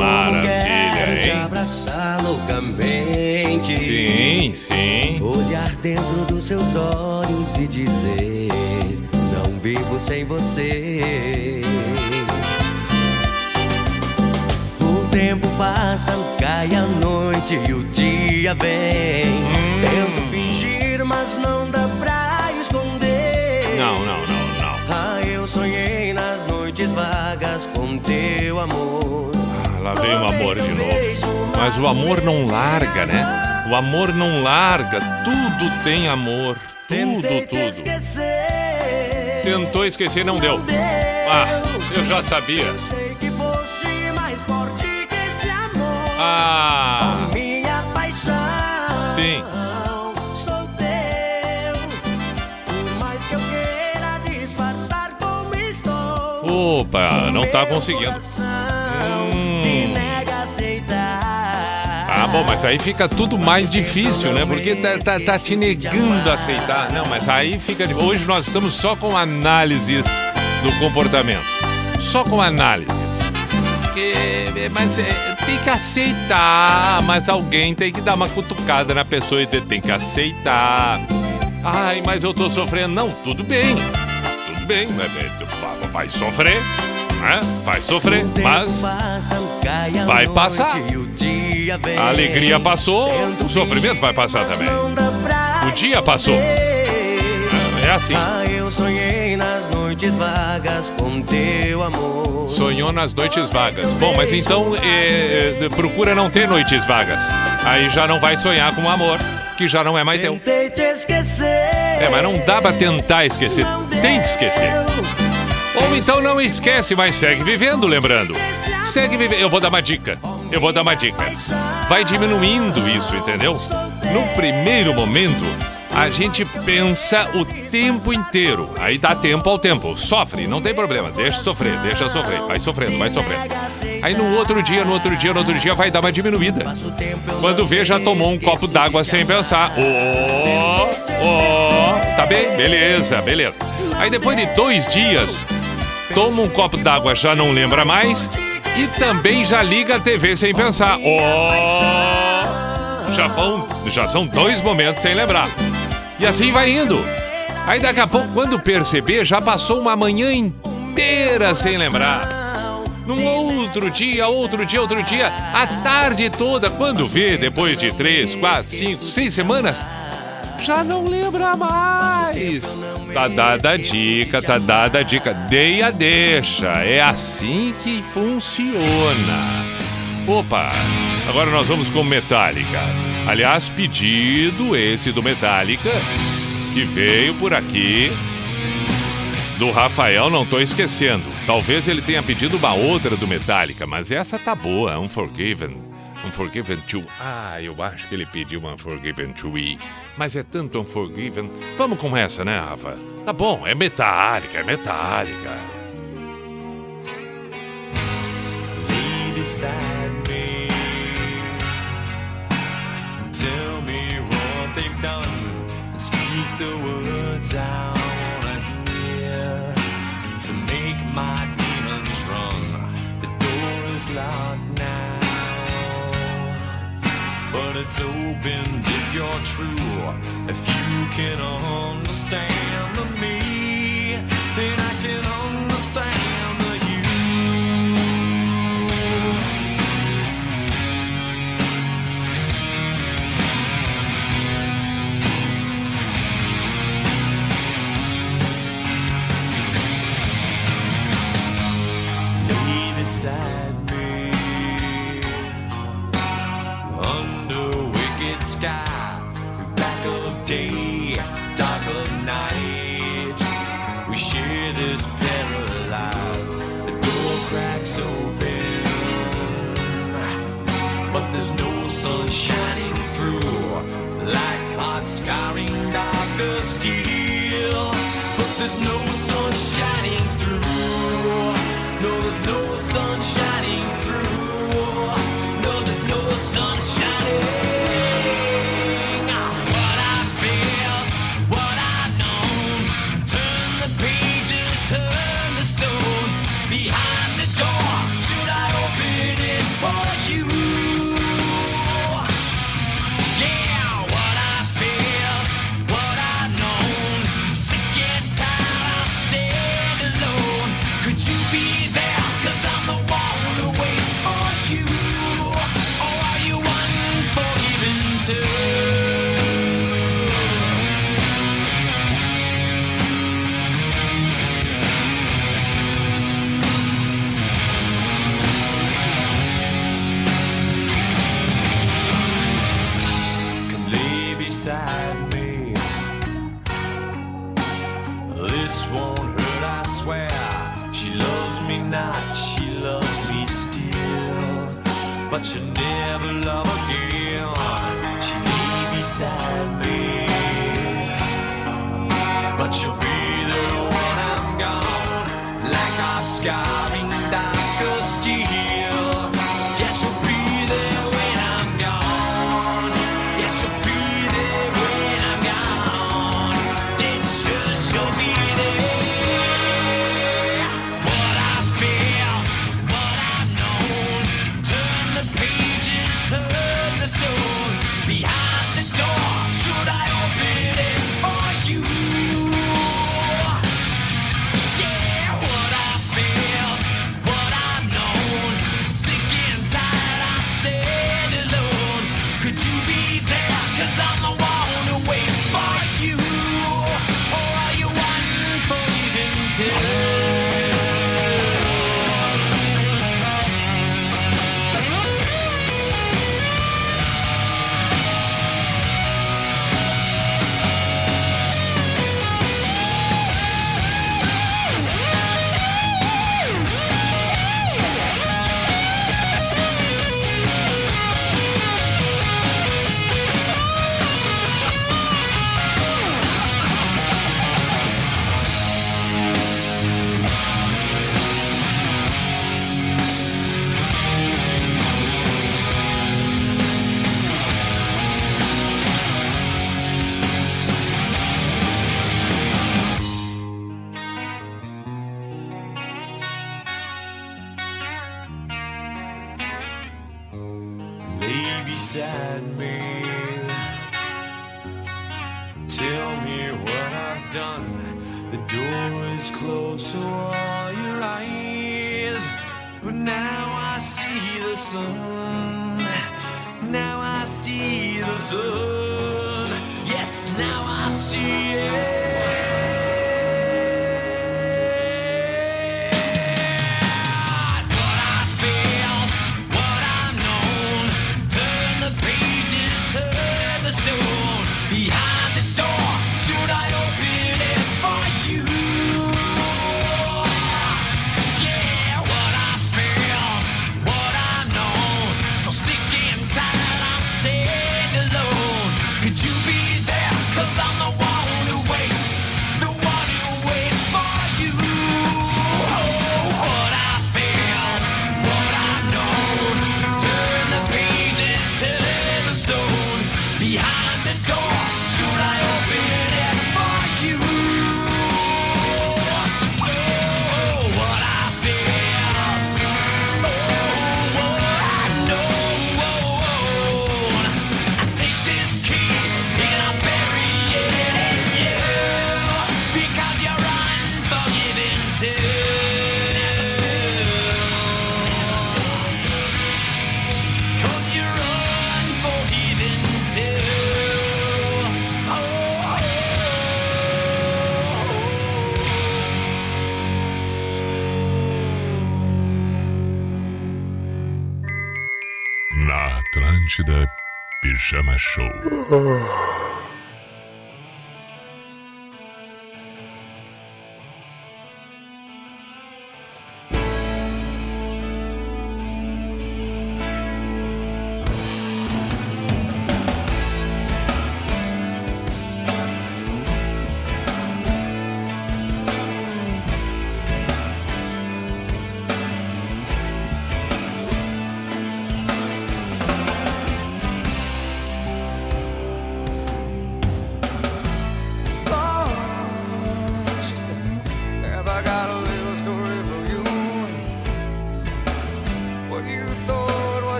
[SPEAKER 1] Maravilha,
[SPEAKER 7] quero te
[SPEAKER 1] hein?
[SPEAKER 7] abraçar loucamente.
[SPEAKER 1] Sim, sim.
[SPEAKER 7] Olhar dentro dos seus olhos e dizer: Não vivo sem você. O tempo passa, cai a noite e o dia vem.
[SPEAKER 1] Hum.
[SPEAKER 7] Tento fingir, mas não dá pra esconder.
[SPEAKER 1] Não, não, não, não.
[SPEAKER 7] Ah, eu sonhei nas noites vagas com teu amor.
[SPEAKER 1] Lá vem o amor de novo. Mas o amor não larga, né? O amor não larga. Tudo tem amor. Tudo, tudo. Tentou esquecer, não deu. Ah, eu já sabia. Ah, sim. Opa, não tá conseguindo. Bom, mas aí fica tudo mais difícil, né? Porque tá, tá, tá te negando a aceitar. Não, mas aí fica. Hoje nós estamos só com análises do comportamento. Só com análises. Porque, é, mas é, tem que aceitar. Mas alguém tem que dar uma cutucada na pessoa e dizer, tem que aceitar. Ai, mas eu tô sofrendo. Não, tudo bem. Tudo bem, é, vai sofrer. Né? Vai sofrer, mas vai passar. A alegria passou, o sofrimento vai passar também. O dia passou. É assim.
[SPEAKER 7] Ah, eu sonhei nas noites vagas com teu amor.
[SPEAKER 1] Sonhou nas noites vagas. Bom, mas então é, é, procura não ter noites vagas. Aí já não vai sonhar com o amor, que já não é mais teu. É, mas não dá pra tentar esquecer. Tem que esquecer. Ou então não esquece, mas segue vivendo, lembrando. Segue vivendo. Eu vou dar uma dica. Eu vou dar uma dica. Vai diminuindo isso, entendeu? No primeiro momento, a gente pensa o tempo inteiro. Aí dá tempo ao tempo. Sofre, não tem problema. Deixa sofrer, deixa sofrer. Vai sofrendo, vai sofrendo. Aí no outro dia, no outro dia, no outro dia, vai dar uma diminuída. Quando vê, já tomou um copo d'água sem pensar. Ó, ó, tá bem? Beleza, beleza. Aí depois de dois dias, toma um copo d'água, já não lembra mais. E também já liga a TV sem pensar. Ó, já, vão, já são dois momentos sem lembrar. E assim vai indo. Aí daqui a pouco, quando perceber, já passou uma manhã inteira sem lembrar. Num outro dia, outro dia, outro dia, a tarde toda, quando vê, depois de três, quatro, cinco, seis semanas, já não lembra mais. Tá dada a dica, tá dada a dica. Dei a deixa. É assim que funciona. Opa, agora nós vamos com Metallica. Aliás, pedido esse do Metallica, que veio por aqui do Rafael, não tô esquecendo. Talvez ele tenha pedido uma outra do Metallica, mas essa tá boa, Unforgiven. Unforgiven 2. Ah, eu acho que ele pediu uma Unforgiven 3. Mas é tanto Unforgiven. Vamos com essa, né, Rafa? Tá bom, é Metallica, é Metallica.
[SPEAKER 2] Lay me. Tell me what they've done and speak the words I wanna hear to make my demons run. The door is locked now, but it's open if you're true. If you can understand the me, then I can understand you.
[SPEAKER 20] scarring darker steel. But there's no sunshine. beside. But you'll be there when I'm gone, like hot
[SPEAKER 2] sky.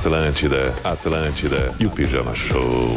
[SPEAKER 2] Atlântida,
[SPEAKER 21] Atlântida e o Pijama Show.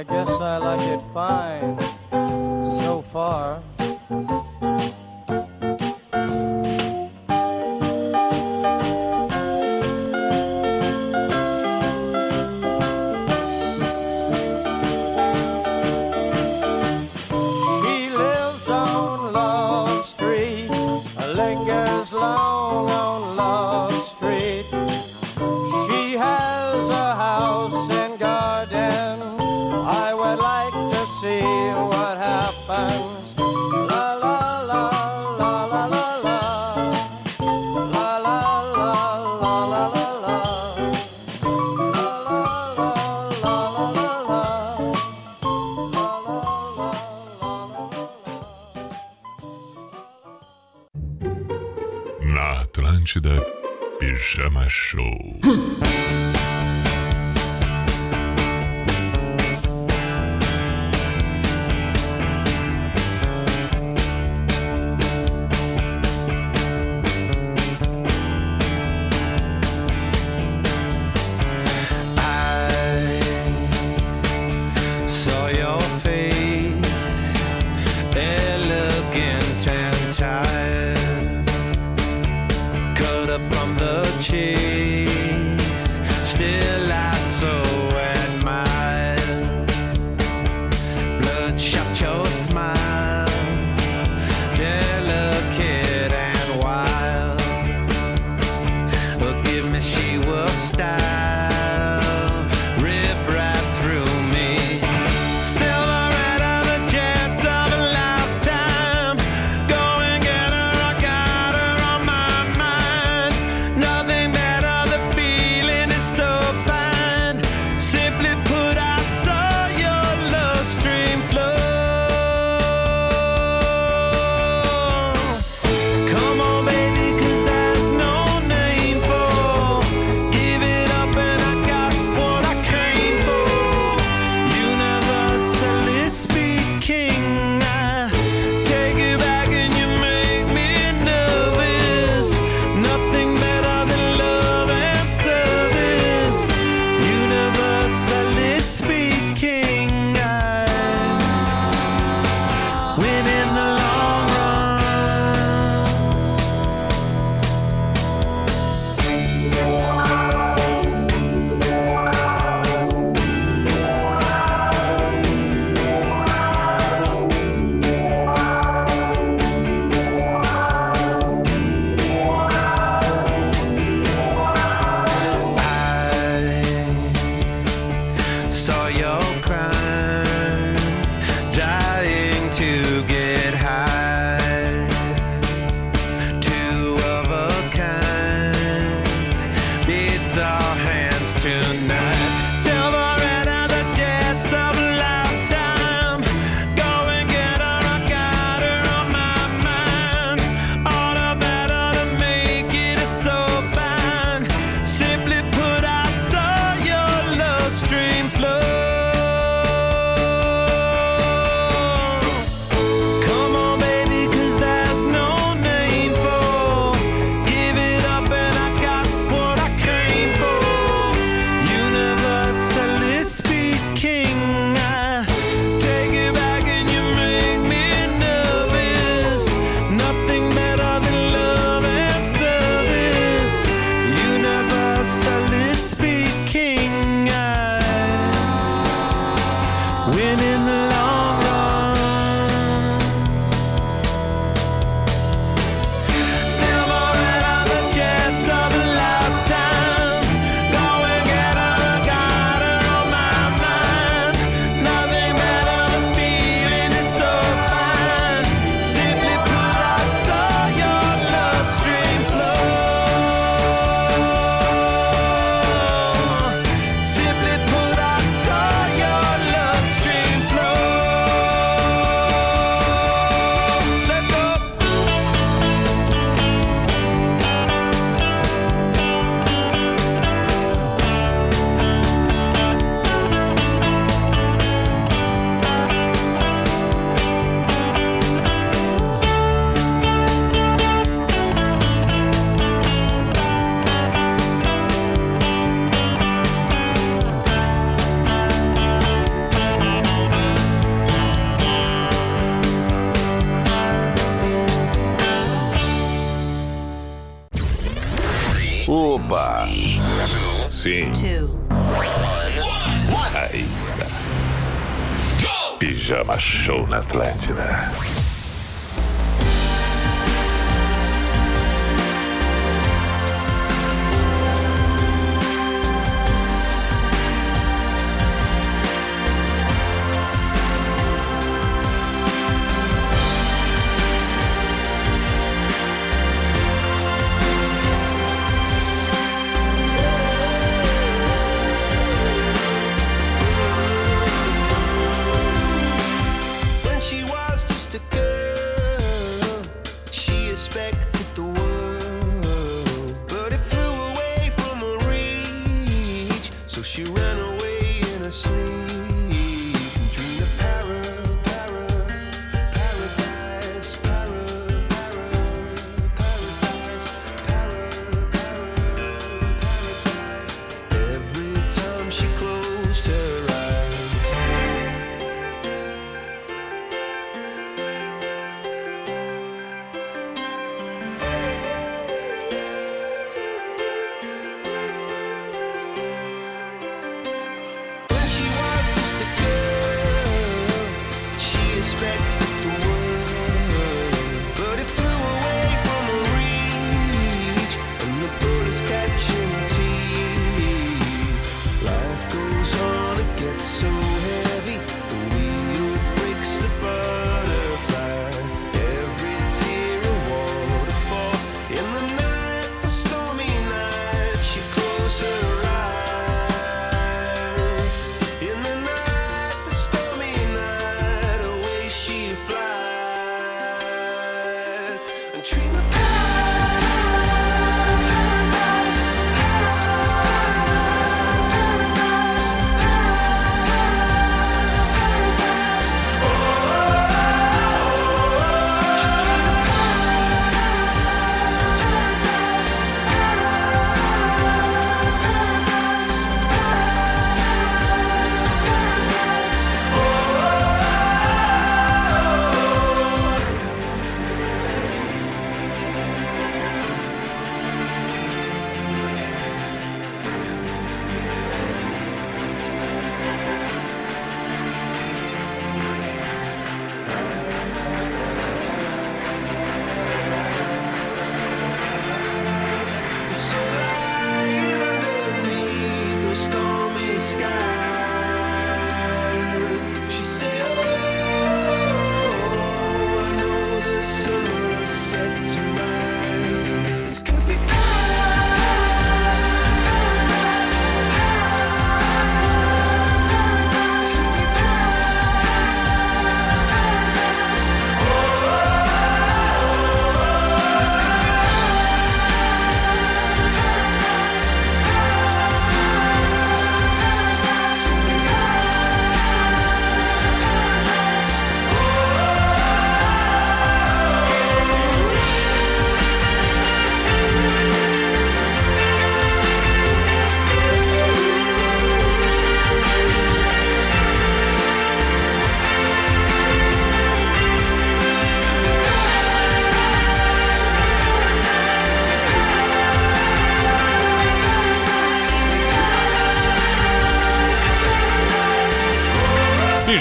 [SPEAKER 22] I
[SPEAKER 21] guess I like it fine so far.
[SPEAKER 2] Summer Show.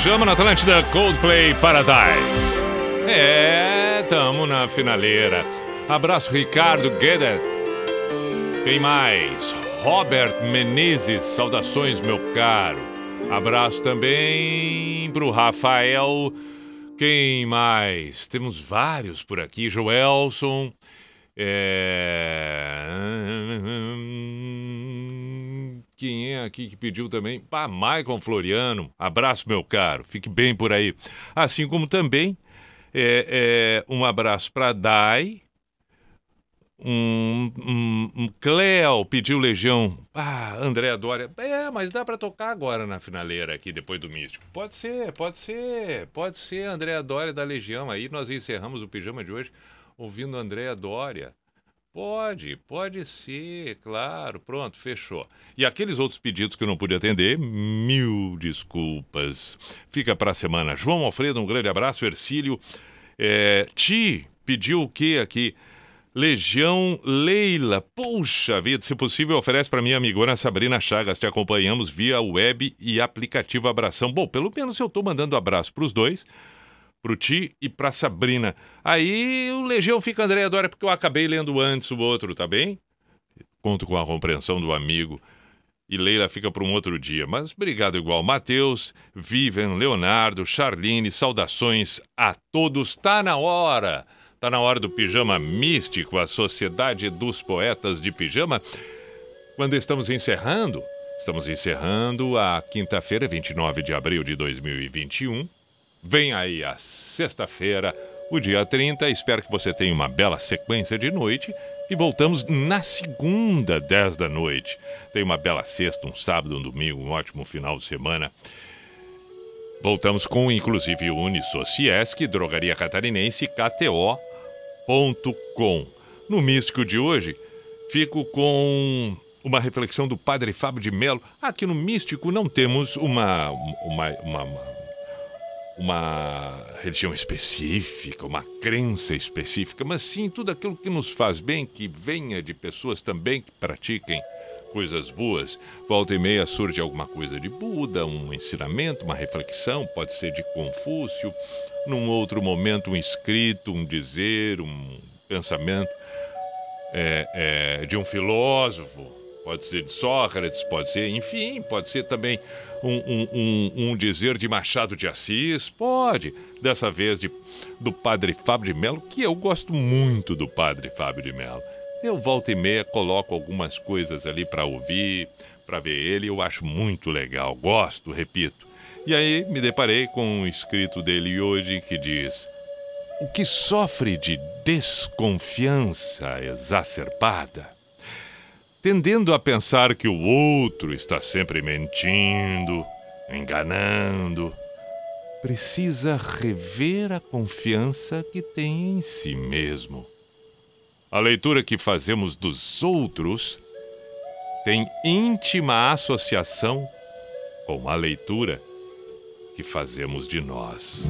[SPEAKER 1] Pijama na Atlântida Coldplay Paradise. É, tamo na finaleira. Abraço, Ricardo Guedes. Quem mais? Robert Menezes, saudações, meu caro. Abraço também pro Rafael. Quem mais? Temos vários por aqui. Joelson. É... Quem é aqui que pediu também? Pá, Maicon Floriano. Abraço, meu caro. Fique bem por aí. Assim como também é, é, um abraço para Dai. Um, um, um Cleo pediu Legião. Ah, André Dória. É, mas dá para tocar agora na finaleira aqui, depois do Místico. Pode ser, pode ser. Pode ser André Dória da Legião. Aí nós encerramos o pijama de hoje ouvindo André Dória. Pode, pode ser, claro. Pronto, fechou. E aqueles outros pedidos que eu não pude atender, mil desculpas. Fica para a semana. João Alfredo, um grande abraço. Ercílio. É, Ti pediu o que aqui? Legião Leila, puxa vida, se possível, oferece para minha amigona Sabrina Chagas. Te acompanhamos via web e aplicativo Abração. Bom, pelo menos eu estou mandando abraço para os dois, pro Ti e pra Sabrina. Aí o Legião fica André Dória, porque eu acabei lendo antes o outro, tá bem? Conto com a compreensão do amigo. E Leila fica para um outro dia. Mas obrigado igual. Matheus, Vivian, Leonardo, Charline, saudações a todos. Tá na hora! Tá na hora do Pijama Místico, a Sociedade dos Poetas de Pijama. Quando estamos encerrando, estamos encerrando a quinta-feira, 29 de abril de 2021. Vem aí a sexta-feira, o dia 30. Espero que você tenha uma bela sequência de noite. E voltamos na segunda, 10 da noite. Tem uma bela sexta, um sábado, um domingo, um ótimo final de semana. Voltamos com, inclusive, Unisociesc, Drogaria Catarinense, KTO.com. No Místico de hoje, fico com uma reflexão do Padre Fábio de Mello. Aqui no Místico não temos uma, uma, uma, uma religião específica, uma crença específica, mas sim tudo aquilo que nos faz bem, que venha de pessoas também que pratiquem coisas boas. Volta e meia surge alguma coisa de Buda, um ensinamento, uma reflexão, pode ser de Confúcio, num outro momento um escrito, um dizer, um pensamento é, é, de um filósofo, pode ser de Sócrates, pode ser, enfim, pode ser também um, um, um, um dizer de Machado de Assis, pode, dessa vez de, do Padre Fábio de Mello, que eu gosto muito do Padre Fábio de Mello. Eu volta e meia coloco algumas coisas ali para ouvir, para ver ele, eu acho muito legal, gosto, repito. E aí me deparei com um escrito dele hoje que diz: O que sofre de desconfiança exacerbada, tendendo a pensar que o outro está sempre mentindo, enganando, precisa rever a confiança que tem em si mesmo. A leitura que fazemos dos outros tem íntima associação com a leitura que fazemos de nós.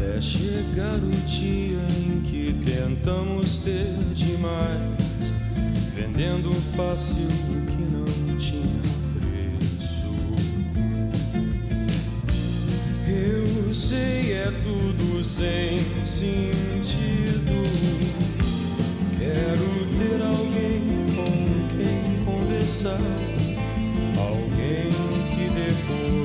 [SPEAKER 23] Até chegar o dia em que tentamos ter demais, vendendo fácil o que não tinha preço. Eu sei, é tudo sem sentido. Quero ter alguém com quem
[SPEAKER 3] conversar, alguém que depois.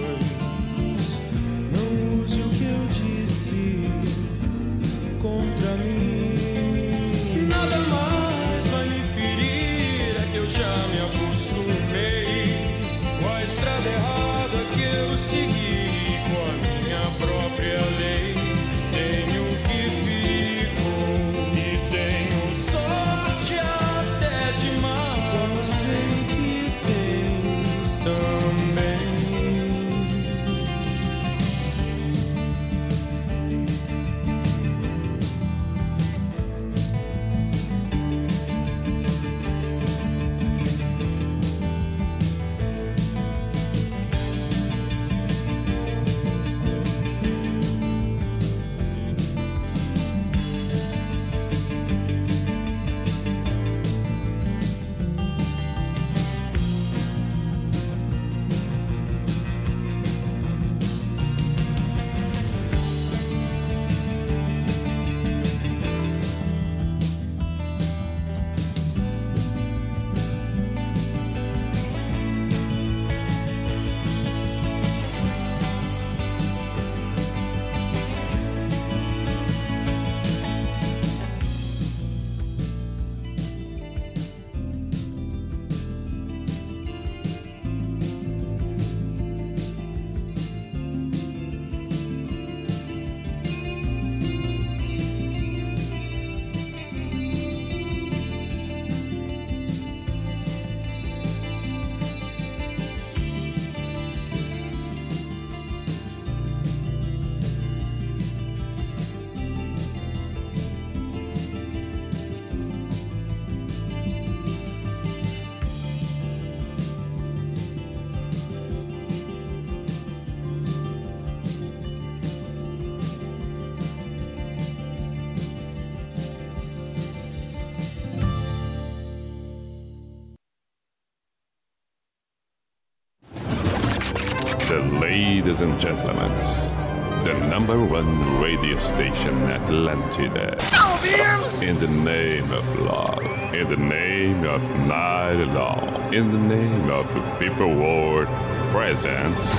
[SPEAKER 3] In the name of love, in the name of night long, in the name of people world presence.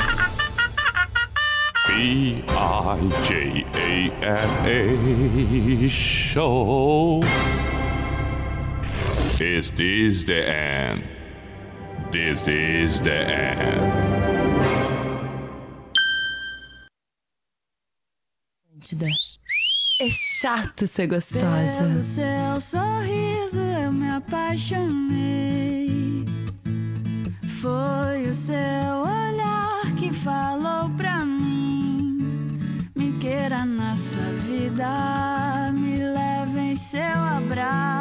[SPEAKER 3] B I J A N A show. Is this the end? This is the end.
[SPEAKER 24] Chato ser gostosa.
[SPEAKER 25] Pelo seu sorriso eu me apaixonei. Foi o seu olhar que falou pra mim. Me queira na sua vida, me leve em seu abraço.